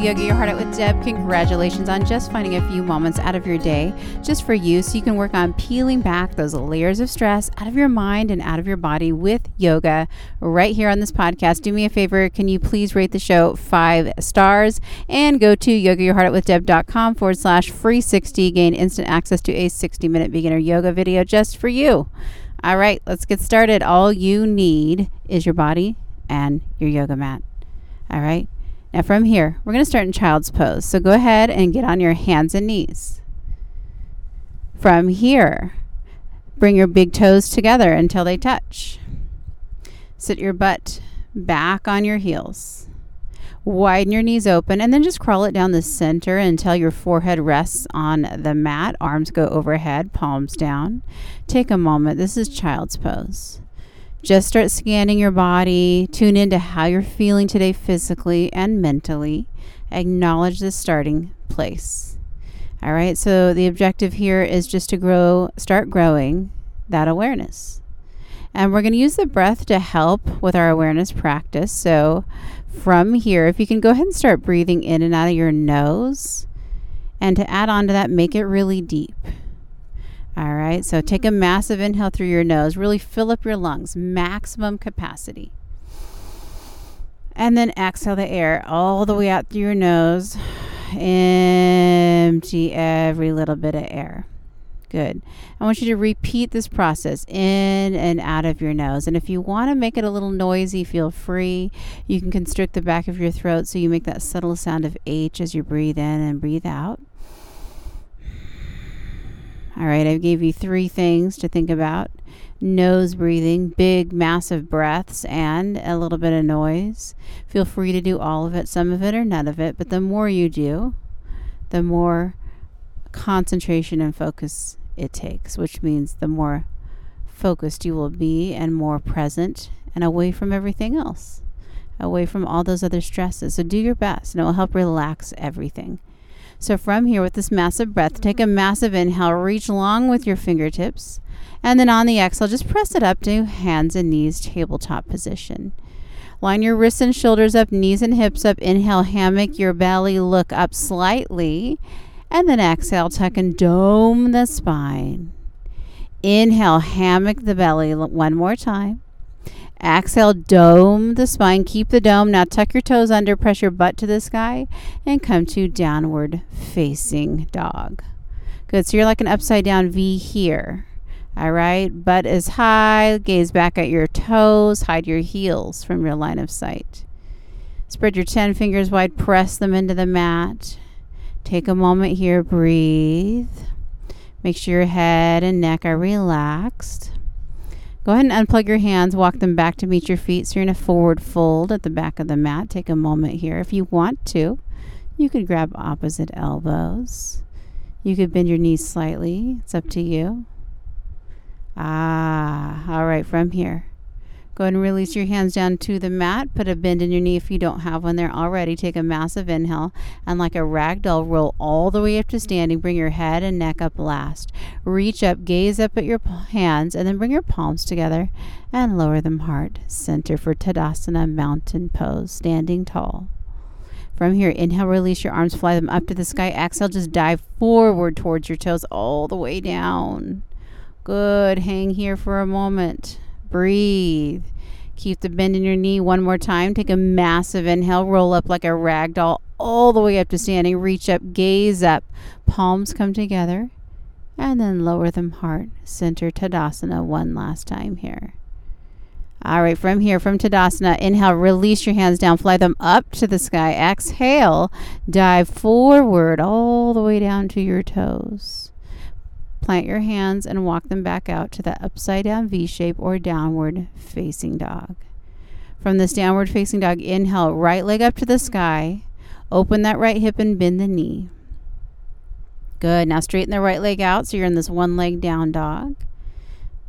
Yoga Your Heart Out with Deb. Congratulations on just finding a few moments out of your day just for you so you can work on peeling back those layers of stress out of your mind and out of your body with yoga right here on this podcast. Do me a favor. Can you please rate the show five stars and go to yogayourheartoutwithdeb.com forward slash free 60. Gain instant access to a 60 minute beginner yoga video just for you. All right, let's get started. All you need is your body and your yoga mat. All right. Now, from here, we're going to start in child's pose. So go ahead and get on your hands and knees. From here, bring your big toes together until they touch. Sit your butt back on your heels. Widen your knees open and then just crawl it down the center until your forehead rests on the mat. Arms go overhead, palms down. Take a moment. This is child's pose. Just start scanning your body. Tune into how you're feeling today physically and mentally. Acknowledge the starting place. All right, so the objective here is just to grow, start growing that awareness. And we're going to use the breath to help with our awareness practice. So, from here, if you can go ahead and start breathing in and out of your nose. And to add on to that, make it really deep. All right, so take a massive inhale through your nose. Really fill up your lungs, maximum capacity. And then exhale the air all the way out through your nose. Empty every little bit of air. Good. I want you to repeat this process in and out of your nose. And if you want to make it a little noisy, feel free. You can constrict the back of your throat so you make that subtle sound of H as you breathe in and breathe out. All right, I gave you three things to think about nose breathing, big, massive breaths, and a little bit of noise. Feel free to do all of it, some of it or none of it, but the more you do, the more concentration and focus it takes, which means the more focused you will be and more present and away from everything else, away from all those other stresses. So do your best, and it will help relax everything. So, from here, with this massive breath, take a massive inhale, reach long with your fingertips, and then on the exhale, just press it up to hands and knees tabletop position. Line your wrists and shoulders up, knees and hips up. Inhale, hammock your belly, look up slightly, and then exhale, tuck and dome the spine. Inhale, hammock the belly one more time. Exhale, dome the spine. Keep the dome. Now tuck your toes under, press your butt to the sky, and come to downward facing dog. Good. So you're like an upside down V here. All right. Butt is high. Gaze back at your toes. Hide your heels from your line of sight. Spread your 10 fingers wide. Press them into the mat. Take a moment here. Breathe. Make sure your head and neck are relaxed. Go ahead and unplug your hands, walk them back to meet your feet. So you're in a forward fold at the back of the mat. Take a moment here. If you want to, you could grab opposite elbows. You could bend your knees slightly. It's up to you. Ah, all right, from here. Go ahead and release your hands down to the mat. Put a bend in your knee if you don't have one there already. Take a massive inhale and, like a rag doll, roll all the way up to standing. Bring your head and neck up last. Reach up, gaze up at your hands, and then bring your palms together and lower them heart center for Tadasana Mountain Pose, standing tall. From here, inhale, release your arms, fly them up to the sky. Exhale, just dive forward towards your toes all the way down. Good. Hang here for a moment. Breathe. Keep the bend in your knee one more time. Take a massive inhale. Roll up like a rag doll all the way up to standing. Reach up, gaze up. Palms come together. And then lower them heart. Center Tadasana one last time here. All right, from here, from Tadasana, inhale, release your hands down, fly them up to the sky. Exhale, dive forward all the way down to your toes. Plant your hands and walk them back out to the upside down V shape or downward facing dog. From this downward facing dog, inhale, right leg up to the sky. Open that right hip and bend the knee. Good. Now straighten the right leg out so you're in this one leg down dog.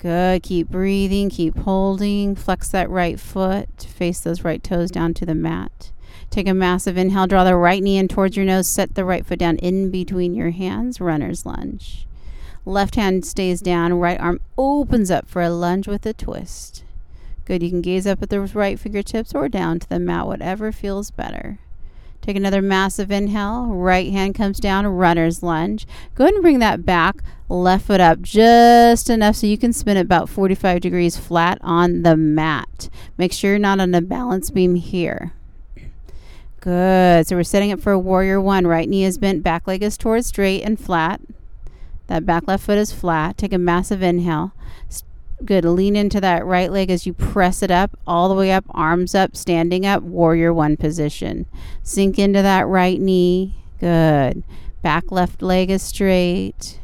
Good. Keep breathing, keep holding. Flex that right foot, face those right toes down to the mat. Take a massive inhale, draw the right knee in towards your nose, set the right foot down in between your hands, runner's lunge. Left hand stays down, right arm opens up for a lunge with a twist. Good. You can gaze up at the right fingertips or down to the mat, whatever feels better. Take another massive inhale. Right hand comes down, runner's lunge. Go ahead and bring that back. Left foot up just enough so you can spin it about 45 degrees flat on the mat. Make sure you're not on a balance beam here. Good. So we're setting up for a warrior one. Right knee is bent, back leg is towards straight and flat. That back left foot is flat. Take a massive inhale. Good. Lean into that right leg as you press it up, all the way up, arms up, standing up, warrior one position. Sink into that right knee. Good. Back left leg is straight.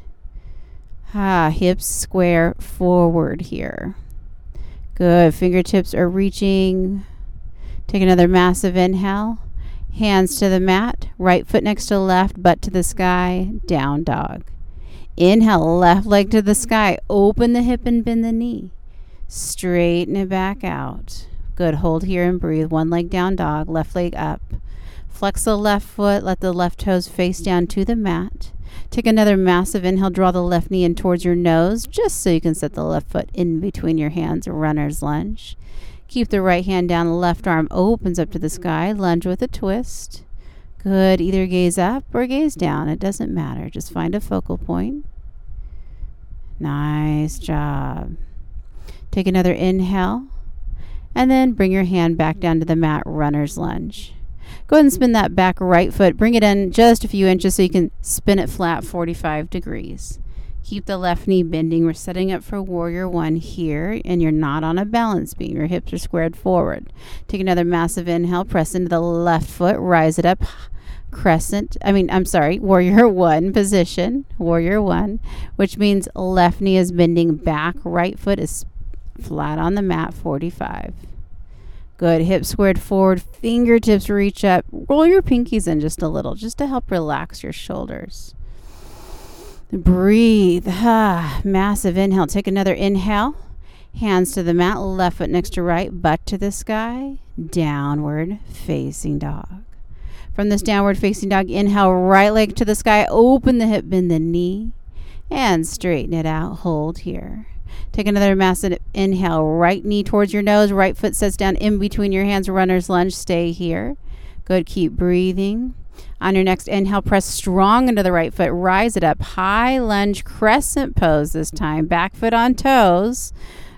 Ah, hips square forward here. Good. Fingertips are reaching. Take another massive inhale. Hands to the mat, right foot next to left, butt to the sky, down dog. Inhale, left leg to the sky. Open the hip and bend the knee. Straighten it back out. Good. Hold here and breathe. One leg down dog, left leg up. Flex the left foot. Let the left toes face down to the mat. Take another massive inhale. Draw the left knee in towards your nose, just so you can set the left foot in between your hands. Runner's lunge. Keep the right hand down. The left arm opens up to the sky. Lunge with a twist. Good. Either gaze up or gaze down. It doesn't matter. Just find a focal point. Nice job. Take another inhale. And then bring your hand back down to the mat, runner's lunge. Go ahead and spin that back right foot. Bring it in just a few inches so you can spin it flat 45 degrees. Keep the left knee bending. We're setting up for warrior one here, and you're not on a balance beam. Your hips are squared forward. Take another massive inhale. Press into the left foot. Rise it up. Crescent. I mean, I'm sorry, warrior one position. Warrior one, which means left knee is bending back. Right foot is flat on the mat. 45. Good. Hips squared forward. Fingertips reach up. Roll your pinkies in just a little, just to help relax your shoulders. Breathe. Ah, massive inhale. Take another inhale. Hands to the mat, left foot next to right, butt to the sky, downward facing dog. From this downward facing dog, inhale, right leg to the sky, open the hip, bend the knee, and straighten it out. Hold here. Take another massive inhale, right knee towards your nose, right foot sets down in between your hands, runner's lunge. Stay here. Good. Keep breathing. On your next inhale, press strong into the right foot. Rise it up. High lunge crescent pose this time. Back foot on toes.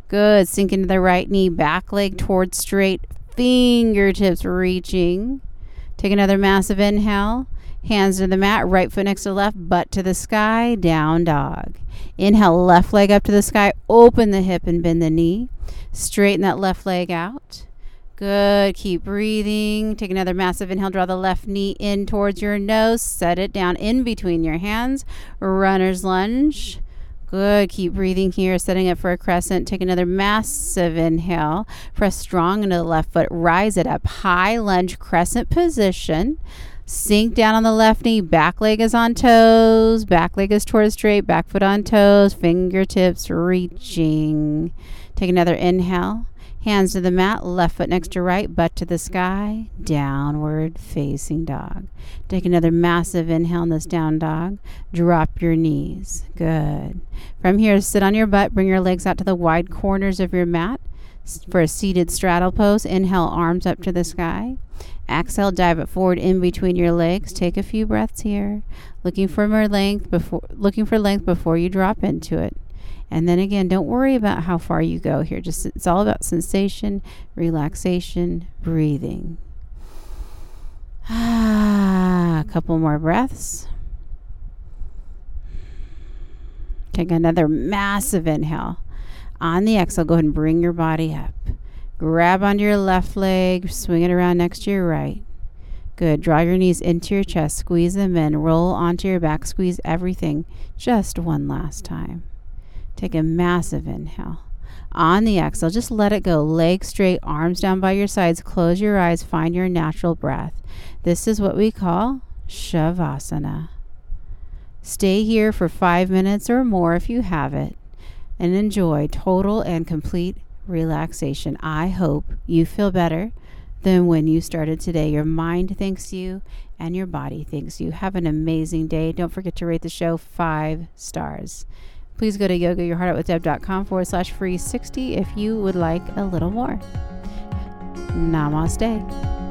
Good. Sink into the right knee. Back leg towards straight. Fingertips reaching. Take another massive inhale. Hands to the mat. Right foot next to left. Butt to the sky. Down dog. Inhale. Left leg up to the sky. Open the hip and bend the knee. Straighten that left leg out. Good. Keep breathing. Take another massive inhale. Draw the left knee in towards your nose. Set it down in between your hands. Runner's lunge. Good. Keep breathing here. Setting up for a crescent. Take another massive inhale. Press strong into the left foot. Rise it up. High lunge crescent position. Sink down on the left knee. Back leg is on toes. Back leg is towards straight. Back foot on toes. Fingertips reaching. Take another inhale. Hands to the mat, left foot next to right, butt to the sky, downward facing dog. Take another massive inhale in this down dog. Drop your knees. Good. From here, sit on your butt, bring your legs out to the wide corners of your mat for a seated straddle pose. Inhale, arms up to the sky. Exhale, dive it forward in between your legs. Take a few breaths here, looking for more length before looking for length before you drop into it. And then again, don't worry about how far you go here. Just it's all about sensation, relaxation, breathing. Ah, a couple more breaths. Take another massive inhale. On the exhale, go ahead and bring your body up. Grab onto your left leg, swing it around next to your right. Good. Draw your knees into your chest, squeeze them in, roll onto your back, squeeze everything just one last time. Take a massive inhale. On the exhale, just let it go. Legs straight, arms down by your sides. Close your eyes. Find your natural breath. This is what we call Shavasana. Stay here for five minutes or more if you have it and enjoy total and complete relaxation. I hope you feel better than when you started today. Your mind thanks you and your body thanks you. Have an amazing day. Don't forget to rate the show five stars. Please go to yogayourheartoutwithdeb.com forward slash free 60 if you would like a little more. Namaste.